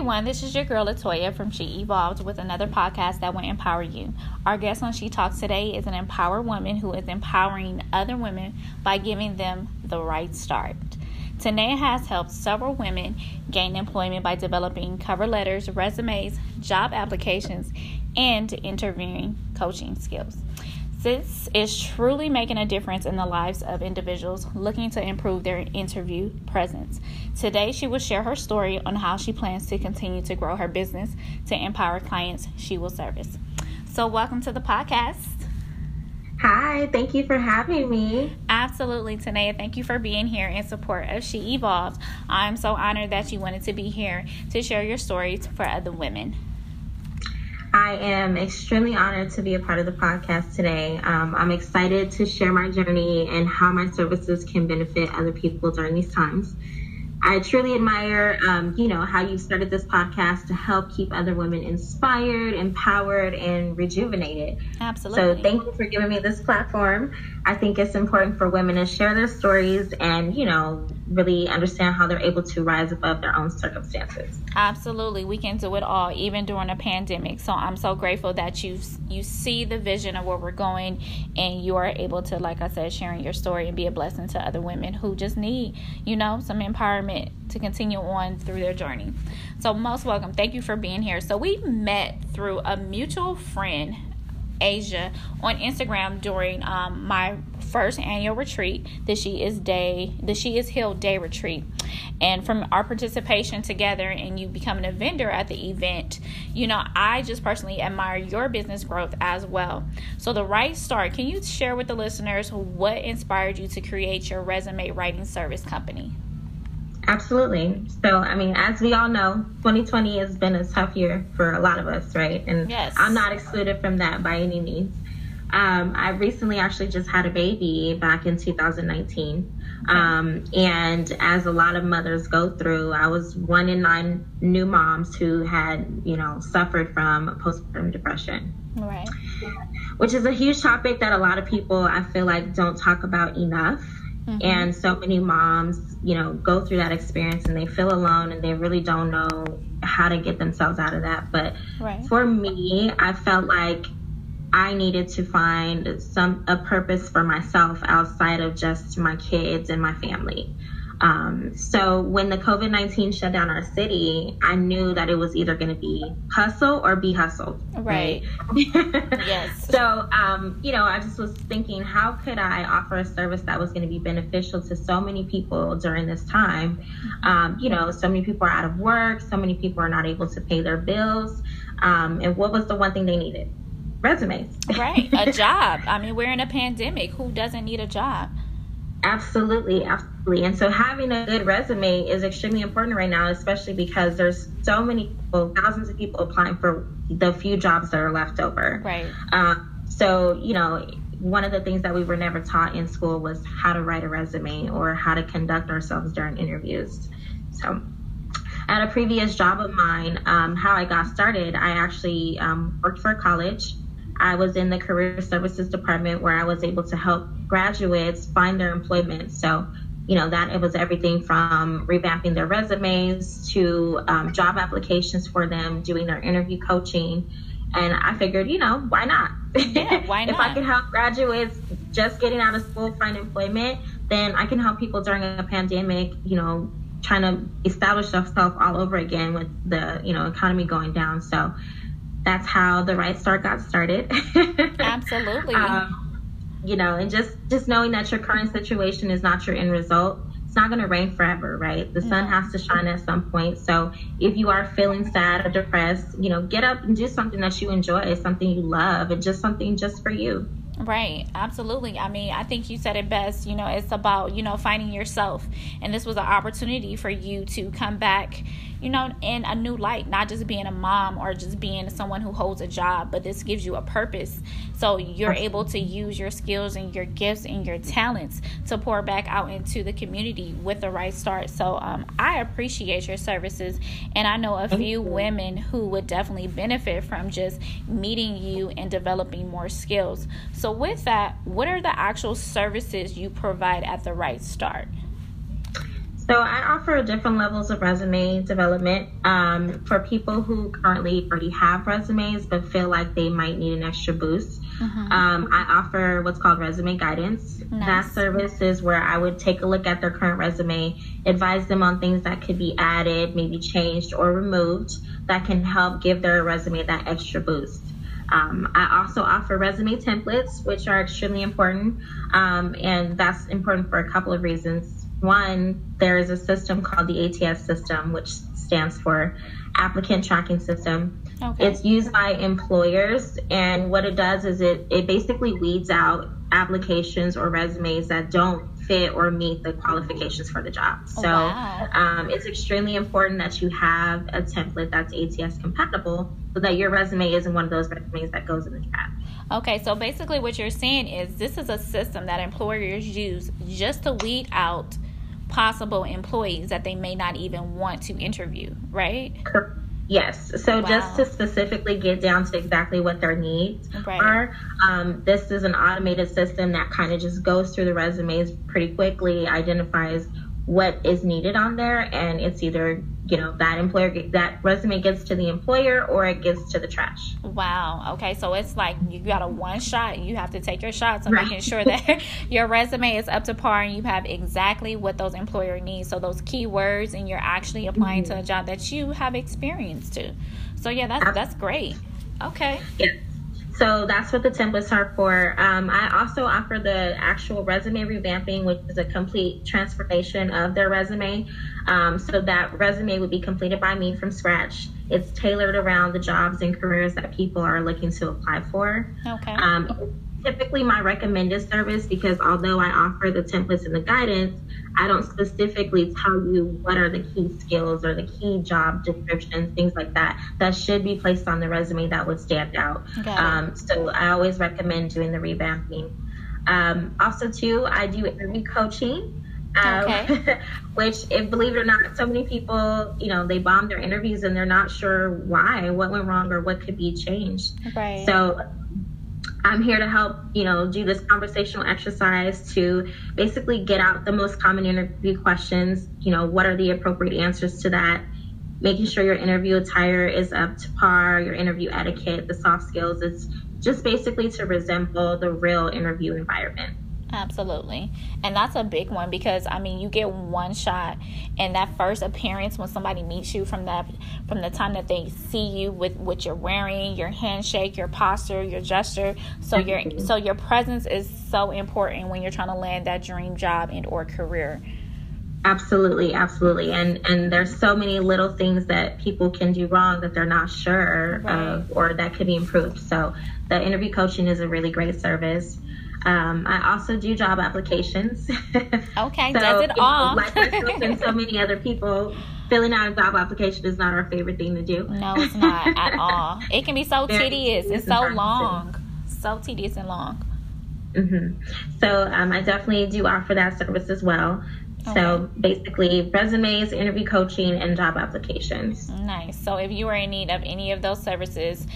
everyone, this is your girl Latoya from She Evolved with another podcast that will empower you. Our guest on She Talks today is an empowered woman who is empowering other women by giving them the right start. Tanea has helped several women gain employment by developing cover letters, resumes, job applications, and interviewing coaching skills. This is truly making a difference in the lives of individuals looking to improve their interview presence. Today, she will share her story on how she plans to continue to grow her business to empower clients she will service. So, welcome to the podcast. Hi, thank you for having me. Absolutely, Tanea. Thank you for being here in support of She Evolved. I'm so honored that you wanted to be here to share your stories for other women. I am extremely honored to be a part of the podcast today. Um, I'm excited to share my journey and how my services can benefit other people during these times. I truly admire, um, you know, how you started this podcast to help keep other women inspired, empowered, and rejuvenated. Absolutely. So thank you for giving me this platform. I think it's important for women to share their stories and, you know, really understand how they're able to rise above their own circumstances. Absolutely, we can do it all, even during a pandemic. So I'm so grateful that you you see the vision of where we're going, and you are able to, like I said, sharing your story and be a blessing to other women who just need, you know, some empowerment to continue on through their journey. So most welcome. Thank you for being here. So we met through a mutual friend Asia on Instagram during um, my first annual retreat, the She Is Day, the She Is Healed Day retreat. And from our participation together and you becoming a vendor at the event, you know, I just personally admire your business growth as well. So, the right start, can you share with the listeners what inspired you to create your resume writing service company? Absolutely. So, I mean, as we all know, 2020 has been a tough year for a lot of us, right? And yes. I'm not excluded from that by any means. Um, I recently actually just had a baby back in 2019. Okay. Um, and as a lot of mothers go through, I was one in nine new moms who had, you know, suffered from postpartum depression. Right. Which is a huge topic that a lot of people I feel like don't talk about enough. Mm-hmm. And so many moms, you know, go through that experience and they feel alone and they really don't know how to get themselves out of that. But right. for me, I felt like I needed to find some a purpose for myself outside of just my kids and my family. Um, so when the COVID 19 shut down our city, I knew that it was either going to be hustle or be hustled. Right. right? yes. So, um, you know, I just was thinking, how could I offer a service that was going to be beneficial to so many people during this time? Um, you know, so many people are out of work, so many people are not able to pay their bills. Um, and what was the one thing they needed? Resumes. right. A job. I mean, we're in a pandemic. Who doesn't need a job? Absolutely, absolutely. And so having a good resume is extremely important right now, especially because there's so many people, thousands of people applying for the few jobs that are left over. Right. Uh, so, you know, one of the things that we were never taught in school was how to write a resume or how to conduct ourselves during interviews. So, at a previous job of mine, um, how I got started, I actually um, worked for a college I was in the career services department where I was able to help graduates find their employment. So, you know, that it was everything from revamping their resumes to um, job applications for them, doing their interview coaching. And I figured, you know, why not? Yeah, why not? if I could help graduates just getting out of school find employment, then I can help people during a pandemic, you know, trying to establish themselves all over again with the, you know, economy going down. So that's how the right start got started. Absolutely. um, you know, and just just knowing that your current situation is not your end result. It's not going to rain forever, right? The sun has to shine at some point. So if you are feeling sad or depressed, you know, get up and do something that you enjoy, something you love, and just something just for you. Right, absolutely. I mean, I think you said it best. You know, it's about, you know, finding yourself. And this was an opportunity for you to come back, you know, in a new light, not just being a mom or just being someone who holds a job, but this gives you a purpose. So you're able to use your skills and your gifts and your talents to pour back out into the community with the right start. So um, I appreciate your services. And I know a few women who would definitely benefit from just meeting you and developing more skills. So so, with that, what are the actual services you provide at the right start? So I offer different levels of resume development um, for people who currently already have resumes but feel like they might need an extra boost. Mm-hmm. Um, I offer what's called resume guidance. Nice. That service is where I would take a look at their current resume, advise them on things that could be added, maybe changed or removed that can help give their resume that extra boost. Um, I also offer resume templates, which are extremely important, um, and that's important for a couple of reasons. One, there is a system called the ATS system, which stands for Applicant Tracking System. Okay. It's used by employers, and what it does is it, it basically weeds out applications or resumes that don't fit or meet the qualifications for the job. Oh, so wow. um, it's extremely important that you have a template that's ATS compatible so that your resume isn't one of those resumes that goes in the trash. Okay, so basically what you're saying is this is a system that employers use just to weed out possible employees that they may not even want to interview, right? Yes. So wow. just to specifically get down to exactly what their needs right. are, um, this is an automated system that kind of just goes through the resumes pretty quickly, identifies what is needed on there and it's either you know that employer that resume gets to the employer or it gets to the trash. Wow. Okay so it's like you got a one shot. You have to take your shots on right. making sure that your resume is up to par and you have exactly what those employer needs. So those keywords and you're actually applying mm-hmm. to a job that you have experience to. So yeah that's that's great. Okay. Yeah so that's what the templates are for. Um, I also offer the actual resume revamping, which is a complete transformation of their resume. Um, so that resume would be completed by me from scratch. It's tailored around the jobs and careers that people are looking to apply for. Okay. Um, typically my recommended service because although I offer the templates and the guidance, I don't specifically tell you what are the key skills or the key job descriptions, things like that, that should be placed on the resume that would stand out. Um, so I always recommend doing the revamping. Um, also, too, I do interview coaching. Um, okay. which, if believe it or not, so many people, you know, they bomb their interviews and they're not sure why, what went wrong, or what could be changed. Right. So I'm here to help, you know, do this conversational exercise to basically get out the most common interview questions. You know, what are the appropriate answers to that? Making sure your interview attire is up to par, your interview etiquette, the soft skills. It's just basically to resemble the real interview environment. Absolutely. And that's a big one because I mean you get one shot and that first appearance when somebody meets you from that from the time that they see you with what you're wearing, your handshake, your posture, your gesture. So your so your presence is so important when you're trying to land that dream job and or career. Absolutely, absolutely. And and there's so many little things that people can do wrong that they're not sure right. of or that could be improved. So the interview coaching is a really great service. Um, I also do job applications. Okay, so, does it all. like myself and so many other people, filling out a job application is not our favorite thing to do. No, it's not at all. It can be so tedious. It's so long. So tedious and long. Mm-hmm. So um, I definitely do offer that service as well. Okay. So basically, resumes, interview coaching, and job applications. Nice. So if you are in need of any of those services,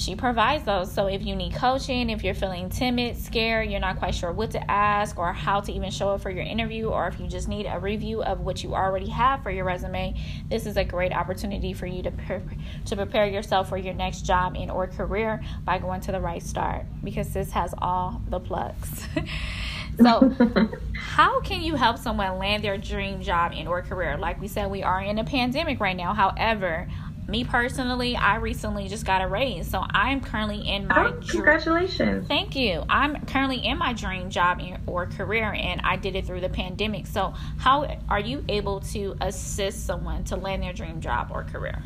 she provides those. So if you need coaching, if you're feeling timid, scared, you're not quite sure what to ask or how to even show up for your interview, or if you just need a review of what you already have for your resume, this is a great opportunity for you to pre- to prepare yourself for your next job and or career by going to the right start because this has all the plugs. So, how can you help someone land their dream job and or career? Like we said, we are in a pandemic right now. However, me personally, I recently just got a raise, so I'm currently in my. Oh, congratulations! thank you. I'm currently in my dream job or career, and I did it through the pandemic. So, how are you able to assist someone to land their dream job or career?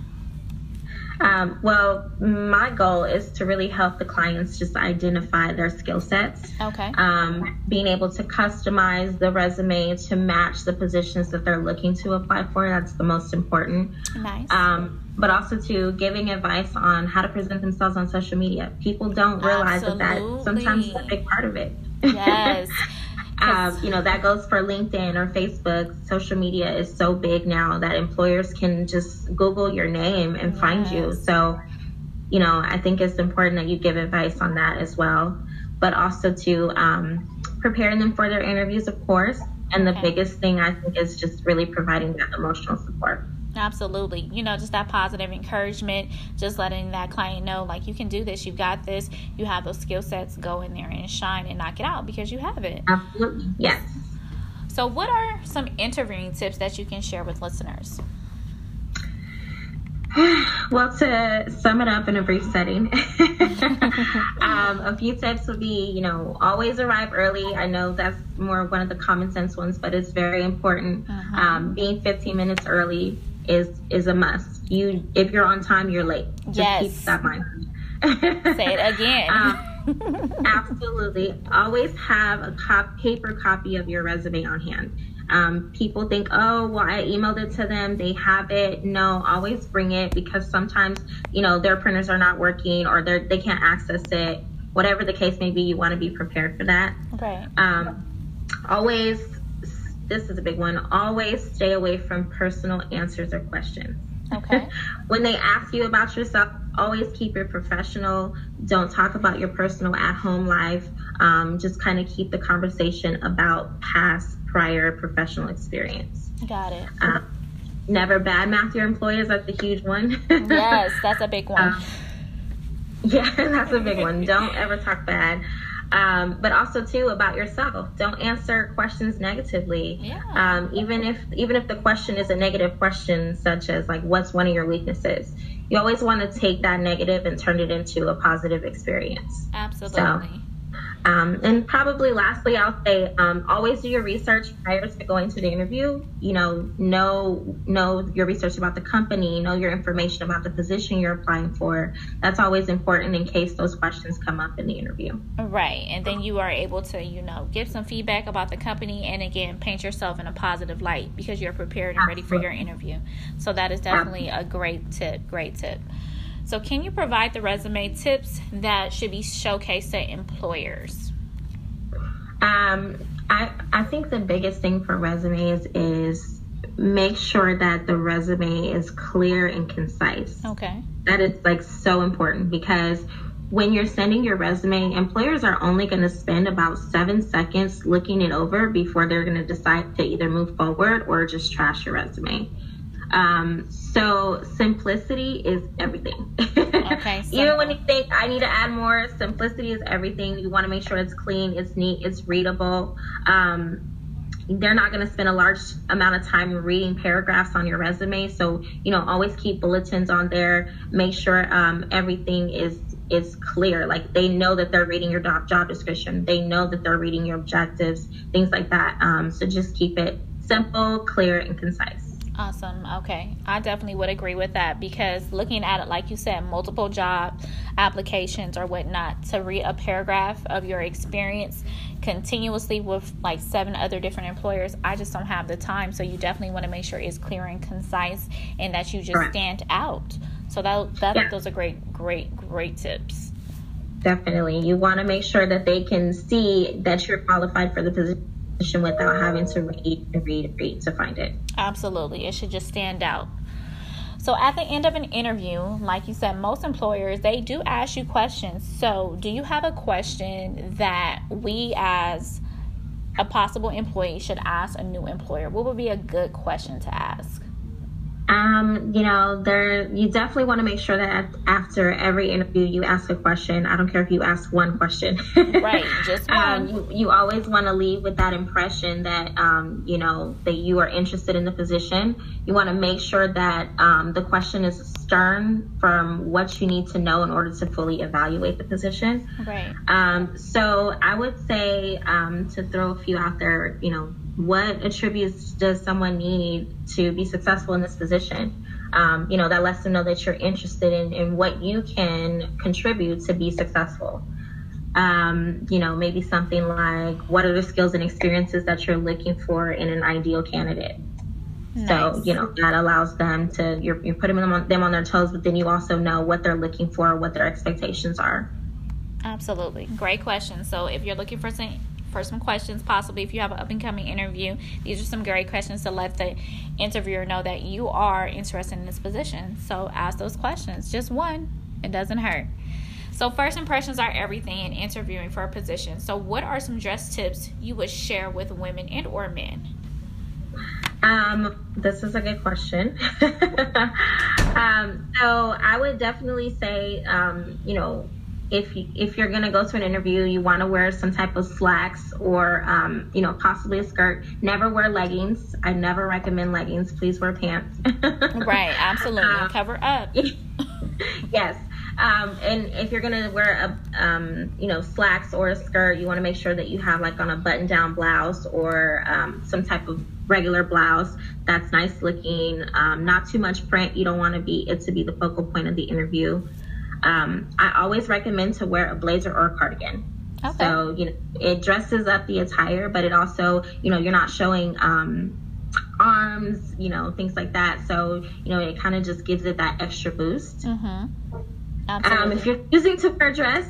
Um, well, my goal is to really help the clients just identify their skill sets. Okay. Um, being able to customize the resume to match the positions that they're looking to apply for. That's the most important. Nice. Um, but also to giving advice on how to present themselves on social media. People don't realize that that sometimes is a big part of it. Yes. um, you know, that goes for LinkedIn or Facebook. Social media is so big now that employers can just Google your name and yes. find you. So, you know, I think it's important that you give advice on that as well, but also to um, preparing them for their interviews, of course, And the biggest thing I think is just really providing that emotional support. Absolutely. You know, just that positive encouragement, just letting that client know, like, you can do this, you got this, you have those skill sets, go in there and shine and knock it out because you have it. Absolutely. Yes. So, what are some interviewing tips that you can share with listeners? well, to sum it up in a brief setting, um, a few tips would be, you know, always arrive early. I know that's more one of the common sense ones, but it's very important. Uh-huh. Um, being 15 minutes early is is a must. You, if you're on time, you're late. Just yes. keep that mind. Say it again. um, absolutely. Always have a cop- paper copy of your resume on hand. Um, people think, oh, well, I emailed it to them. They have it. No, always bring it because sometimes, you know, their printers are not working or they they can't access it. Whatever the case may be, you want to be prepared for that. Okay. Um, always, this is a big one. Always stay away from personal answers or questions. Okay. when they ask you about yourself, always keep it professional. Don't talk about your personal at home life. Um, just kind of keep the conversation about past prior professional experience. Got it. Uh, never badmouth your employers. That's a huge one. yes, that's a big one. Um, yeah, that's a big one. Don't ever talk bad. Um, but also too about yourself. Don't answer questions negatively. Yeah. Um, even if even if the question is a negative question, such as like, "What's one of your weaknesses?" You always want to take that negative and turn it into a positive experience. Absolutely. So, um, and probably lastly, I'll say um, always do your research prior to going to the interview. You know, know know your research about the company, know your information about the position you're applying for. That's always important in case those questions come up in the interview. Right, and then you are able to, you know, give some feedback about the company, and again, paint yourself in a positive light because you're prepared and ready for your interview. So that is definitely a great tip. Great tip. So, can you provide the resume tips that should be showcased to employers? Um, I, I think the biggest thing for resumes is make sure that the resume is clear and concise. Okay. That is like so important because when you're sending your resume, employers are only going to spend about seven seconds looking it over before they're going to decide to either move forward or just trash your resume. Um, so simplicity is everything. Okay. Even when you think I need to add more, simplicity is everything. You want to make sure it's clean, it's neat, it's readable. Um, they're not going to spend a large amount of time reading paragraphs on your resume. So, you know, always keep bulletins on there. Make sure um, everything is is clear. Like they know that they're reading your job, job description. They know that they're reading your objectives, things like that. Um, so just keep it simple, clear, and concise. Awesome. Okay. I definitely would agree with that because looking at it, like you said, multiple job applications or whatnot, to read a paragraph of your experience continuously with like seven other different employers, I just don't have the time. So you definitely want to make sure it's clear and concise and that you just stand out. So that, that yeah. those are great, great, great tips. Definitely. You want to make sure that they can see that you're qualified for the position without having to read and read and read to find it. Absolutely. It should just stand out. So at the end of an interview, like you said, most employers they do ask you questions. So, do you have a question that we as a possible employee should ask a new employer? What would be a good question to ask? Um, you know, there you definitely want to make sure that after every interview you ask a question. I don't care if you ask one question. right, just um, one. You, you always want to leave with that impression that um, you know that you are interested in the position. You want to make sure that um, the question is stern from what you need to know in order to fully evaluate the position. Right. Um, so I would say um, to throw a few out there, you know, what attributes does someone need to be successful in this position? Um, you know, that lets them know that you're interested in, in what you can contribute to be successful. Um, you know, maybe something like what are the skills and experiences that you're looking for in an ideal candidate? Nice. So, you know, that allows them to, you're, you're putting them on, them on their toes, but then you also know what they're looking for, what their expectations are. Absolutely. Great question. So if you're looking for for some questions, possibly if you have an up and coming interview. These are some great questions to let the interviewer know that you are interested in this position. So ask those questions. Just one, it doesn't hurt. So, first impressions are everything in interviewing for a position. So, what are some dress tips you would share with women and or men? Um, this is a good question. um, so I would definitely say, um, you know, if you, if you're gonna go to an interview, you want to wear some type of slacks or um, you know possibly a skirt. Never wear leggings. I never recommend leggings. Please wear pants. right, absolutely. Um, Cover up. yes. Um, and if you're gonna wear a um, you know slacks or a skirt, you want to make sure that you have like on a button-down blouse or um, some type of regular blouse that's nice looking, um, not too much print. You don't want to be it to be the focal point of the interview. Um, I always recommend to wear a blazer or a cardigan. Okay. So you know it dresses up the attire, but it also you know you're not showing um, arms, you know things like that. So you know it kind of just gives it that extra boost. Mm-hmm. Um, if you're choosing to wear a dress,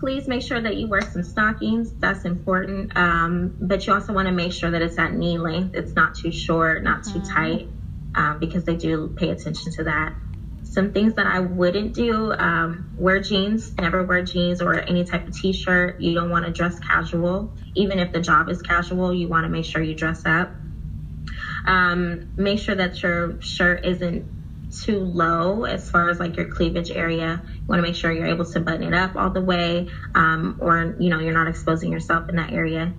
please make sure that you wear some stockings. That's important. Um, but you also want to make sure that it's at knee length. It's not too short, not too mm-hmm. tight, um, because they do pay attention to that. Some things that I wouldn't do um, wear jeans, never wear jeans or any type of t shirt. You don't want to dress casual. Even if the job is casual, you want to make sure you dress up. Um, make sure that your shirt isn't too low as far as like your cleavage area. You want to make sure you're able to button it up all the way, um, or you know you're not exposing yourself in that area.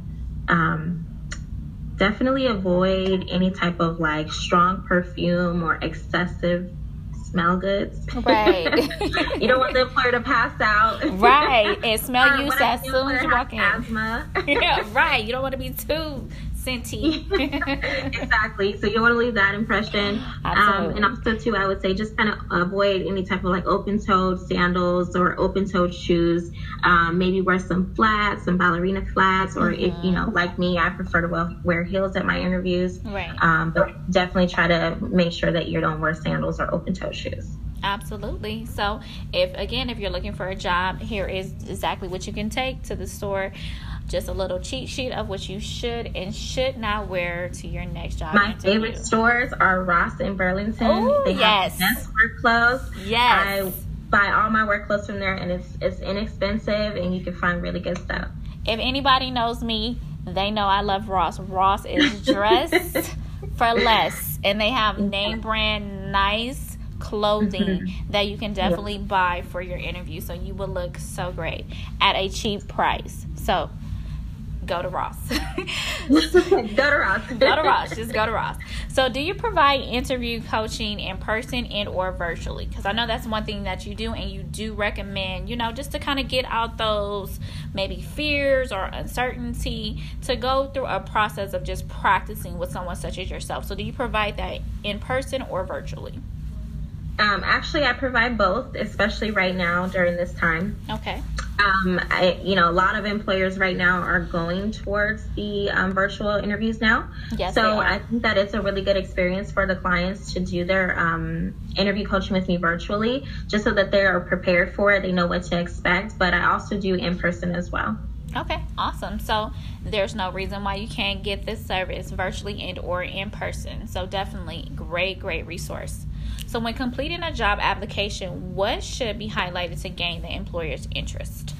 Um, definitely avoid any type of like strong perfume or excessive smell goods. Right. you don't want the employer to pass out. Right. And smell you as soon as you walk in. Asthma. yeah, right. You don't want to be too exactly. So you want to leave that impression. Um, and also, too, I would say just kind of avoid any type of like open toed sandals or open toed shoes. Um, maybe wear some flats, some ballerina flats, or mm-hmm. if you know, like me, I prefer to wear, wear heels at my interviews. Right. Um, but definitely try to make sure that you don't wear sandals or open toed shoes. Absolutely. So, if again, if you're looking for a job, here is exactly what you can take to the store just a little cheat sheet of what you should and should not wear to your next job. My interview. favorite stores are Ross and Burlington. Oh, they yes. have best work clothes. Yes. I buy all my work clothes from there and it's it's inexpensive and you can find really good stuff. If anybody knows me, they know I love Ross. Ross is dressed for less and they have name brand nice clothing mm-hmm. that you can definitely yeah. buy for your interview so you will look so great at a cheap price. So go to Ross. go to Ross. go to Ross. Just go to Ross. So, do you provide interview coaching in person and or virtually? Because I know that's one thing that you do, and you do recommend, you know, just to kind of get out those maybe fears or uncertainty to go through a process of just practicing with someone such as yourself. So, do you provide that in person or virtually? Um, actually, I provide both, especially right now during this time. Okay. Um, I, you know, a lot of employers right now are going towards the um, virtual interviews now. Yes. So I think that it's a really good experience for the clients to do their um, interview coaching with me virtually, just so that they are prepared for it. They know what to expect. But I also do in person as well. Okay, awesome. So there's no reason why you can't get this service virtually and or in person. So definitely great, great resource. So, when completing a job application, what should be highlighted to gain the employer's interest?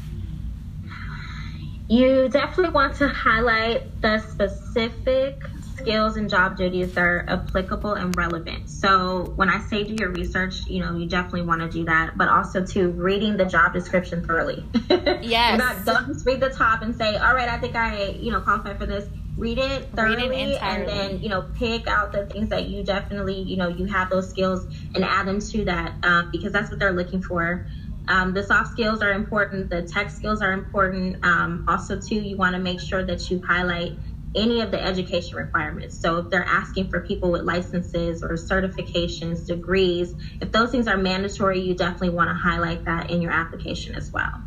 You definitely want to highlight the specific skills and job duties that are applicable and relevant. So when I say do your research, you know, you definitely want to do that, but also to reading the job description thoroughly. Yes. not, don't just read the top and say, all right, I think I, you know, qualify for this read it thoroughly read it and then you know pick out the things that you definitely you know you have those skills and add them to that um, because that's what they're looking for. Um, the soft skills are important. The tech skills are important. Um, also too you want to make sure that you highlight any of the education requirements. So if they're asking for people with licenses or certifications degrees if those things are mandatory you definitely want to highlight that in your application as well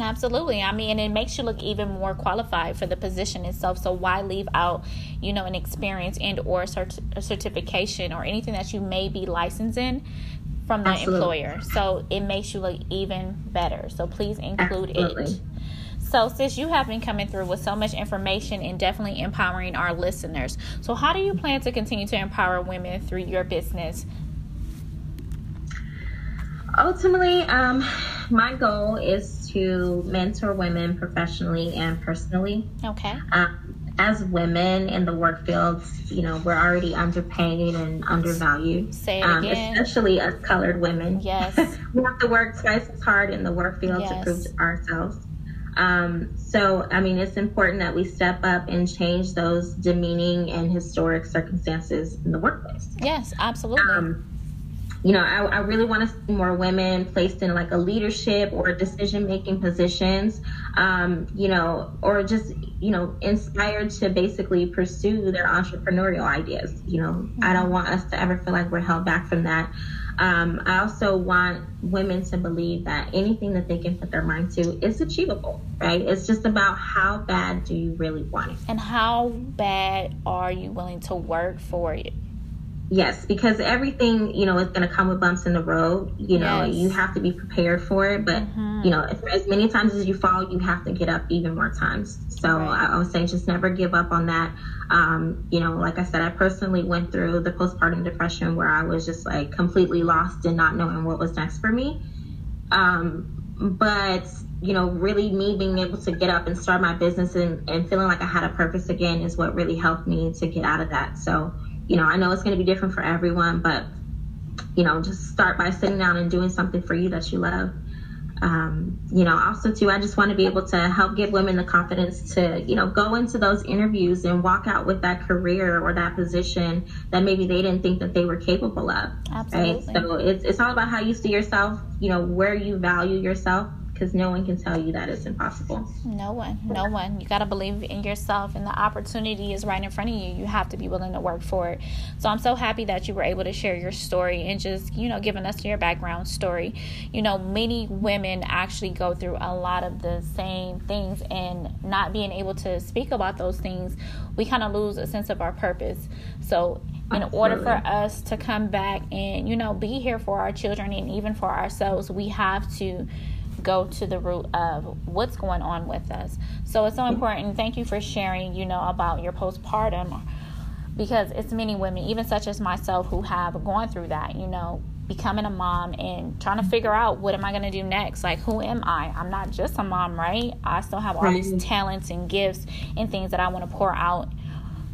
Absolutely. I mean, it makes you look even more qualified for the position itself. So why leave out, you know, an experience and or cert- a certification or anything that you may be licensed in from the Absolutely. employer. So it makes you look even better. So please include Absolutely. it. So, sis, you have been coming through with so much information and definitely empowering our listeners. So, how do you plan to continue to empower women through your business ultimately, um, my goal is to mentor women professionally and personally. Okay. Um, as women in the work fields, you know, we're already underpaid and undervalued. Say it um, again. Especially as colored women. Yes. we have to work twice as hard in the work field yes. to prove to ourselves. Um, so, I mean, it's important that we step up and change those demeaning and historic circumstances in the workplace. Yes, absolutely. Um, you know, I, I really want to see more women placed in like a leadership or decision making positions, um, you know, or just, you know, inspired to basically pursue their entrepreneurial ideas. You know, mm-hmm. I don't want us to ever feel like we're held back from that. Um, I also want women to believe that anything that they can put their mind to is achievable, right? It's just about how bad do you really want it? And how bad are you willing to work for it? Yes, because everything, you know, is going to come with bumps in the road. You know, yes. you have to be prepared for it. But, mm-hmm. you know, as many times as you fall, you have to get up even more times. So right. I, I was saying just never give up on that. Um, you know, like I said, I personally went through the postpartum depression where I was just like completely lost and not knowing what was next for me. Um, but you know, really me being able to get up and start my business and, and feeling like I had a purpose again is what really helped me to get out of that. So, you know, I know it's going to be different for everyone, but, you know, just start by sitting down and doing something for you that you love. Um, you know, also too, I just want to be able to help give women the confidence to, you know, go into those interviews and walk out with that career or that position that maybe they didn't think that they were capable of. Absolutely. Right. So it's, it's all about how you see yourself, you know, where you value yourself because no one can tell you that it's impossible. No one, no one. You got to believe in yourself, and the opportunity is right in front of you. You have to be willing to work for it. So I'm so happy that you were able to share your story and just, you know, giving us your background story. You know, many women actually go through a lot of the same things, and not being able to speak about those things, we kind of lose a sense of our purpose. So in order for us to come back and you know be here for our children and even for ourselves we have to go to the root of what's going on with us. So it's so important. Thank you for sharing, you know, about your postpartum because it's many women, even such as myself, who have gone through that, you know, becoming a mom and trying to figure out what am I going to do next? Like, who am I? I'm not just a mom, right? I still have all these mm-hmm. talents and gifts and things that I want to pour out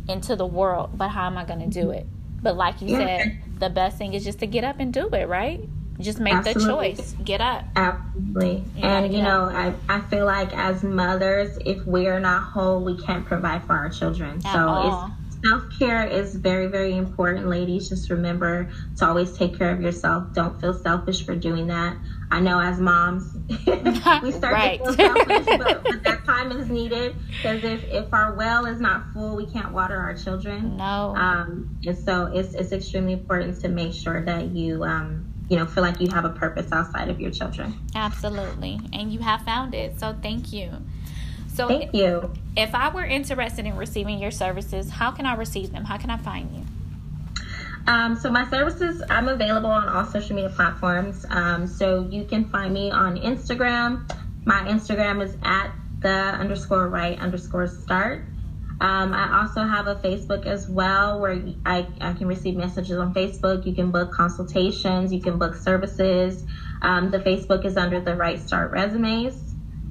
into the world, but how am I going to do it? But like you mm-hmm. said, the best thing is just to get up and do it, right? Just make Absolutely. the choice. Get up. Absolutely. And you know, I, I feel like as mothers, if we're not whole, we can't provide for our children. At so all. it's self care is very, very important, ladies. Just remember to always take care of yourself. Don't feel selfish for doing that. I know as moms, we start right. to feel selfish, but, but, that time is needed because if, if our well is not full, we can't water our children. No. Um, and so it's, it's extremely important to make sure that you um, you know feel like you have a purpose outside of your children. Absolutely. And you have found it. So thank you. So thank you. if i were interested in receiving your services how can i receive them? How can i find you? Um, so my services i'm available on all social media platforms. Um, so you can find me on instagram. My instagram is at the underscore right underscore start um, I also have a Facebook as well where I, I can receive messages on Facebook. You can book consultations, you can book services. Um, the Facebook is under the Right Start Resumes.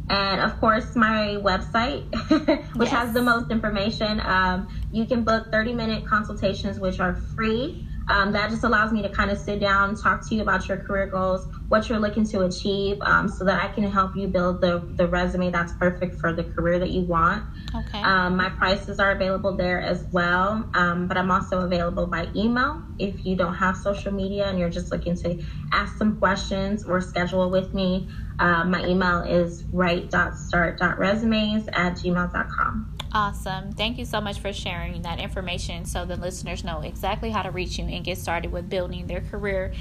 And of course, my website, which yes. has the most information. Um, you can book 30 minute consultations, which are free. Um, that just allows me to kind of sit down and talk to you about your career goals, what you're looking to achieve, um, so that I can help you build the, the resume that's perfect for the career that you want. Okay. Um, my prices are available there as well, um, but I'm also available by email if you don't have social media and you're just looking to ask some questions or schedule with me. Uh, my email is right.start.resumes at gmail.com. Awesome. Thank you so much for sharing that information so the listeners know exactly how to reach you and get started with building their career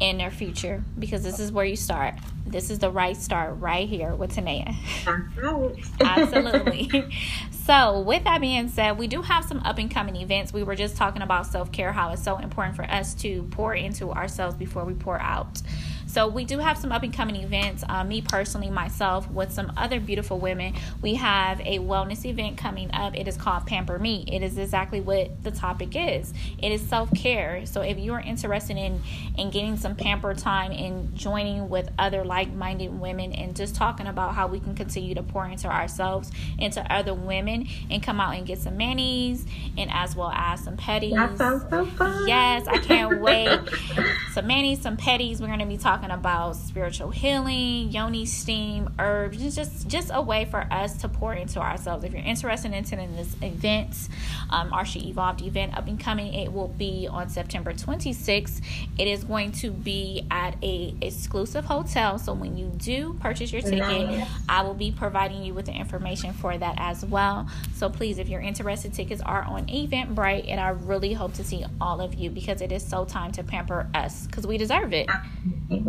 in their future because this is where you start. This is the right start right here with Tanea. Absolutely. so, with that being said, we do have some up and coming events. We were just talking about self care, how it's so important for us to pour into ourselves before we pour out. So we do have some up and coming events. Uh, me personally, myself, with some other beautiful women, we have a wellness event coming up. It is called Pamper Me. It is exactly what the topic is. It is self care. So if you are interested in in getting some pamper time and joining with other like minded women and just talking about how we can continue to pour into ourselves, into other women, and come out and get some manis and as well as some pedis. That sounds so fun. Yes, I can't wait. some manis, some pedis. We're going to be talking about spiritual healing, yoni steam, herbs, just just a way for us to pour into ourselves. If you're interested in attending this event, um, our She Evolved event up and coming, it will be on September 26th. It is going to be at a exclusive hotel. So when you do purchase your ticket. I will be providing you with the information for that as well. So please, if you're interested, tickets are on Eventbrite, and I really hope to see all of you because it is so time to pamper us because we deserve it.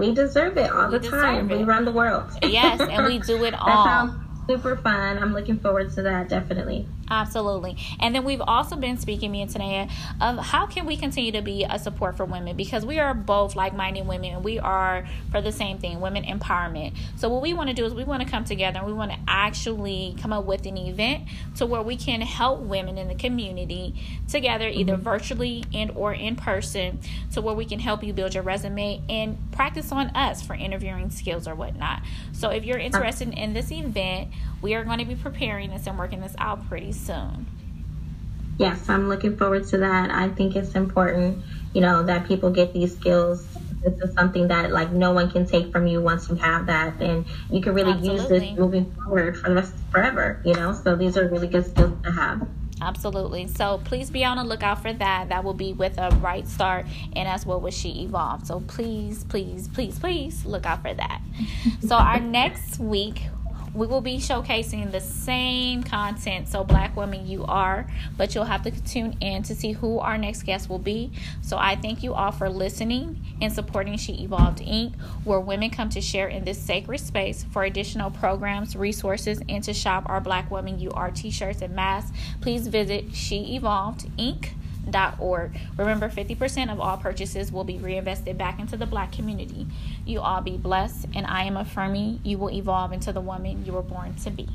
We deserve it all we the time. It. We run the world. yes, and we do it all. super fun. I'm looking forward to that definitely. Absolutely. And then we've also been speaking, me and Tanea, of how can we continue to be a support for women because we are both like minded women and we are for the same thing, women empowerment. So what we want to do is we want to come together and we want to actually come up with an event to where we can help women in the community together, either mm-hmm. virtually and or in person, to where we can help you build your resume and practice on us for interviewing skills or whatnot. So if you're interested in this event, we are going to be preparing this and working this out pretty soon. Yes, I'm looking forward to that. I think it's important, you know, that people get these skills. This is something that like no one can take from you once you have that, and you can really Absolutely. use this moving forward for the rest forever. You know, so these are really good skills to have. Absolutely. So please be on the lookout for that. That will be with a right start and as well with She Evolved. So please, please, please, please look out for that. so our next week we will be showcasing the same content. So, Black women, you are, but you'll have to tune in to see who our next guest will be. So, I thank you all for listening and supporting She Evolved Inc., where women come to share in this sacred space. For additional programs, resources, and to shop our Black Women You Are t shirts and masks, please visit She Evolved Inc Remember, 50% of all purchases will be reinvested back into the black community. You all be blessed, and I am affirming you will evolve into the woman you were born to be.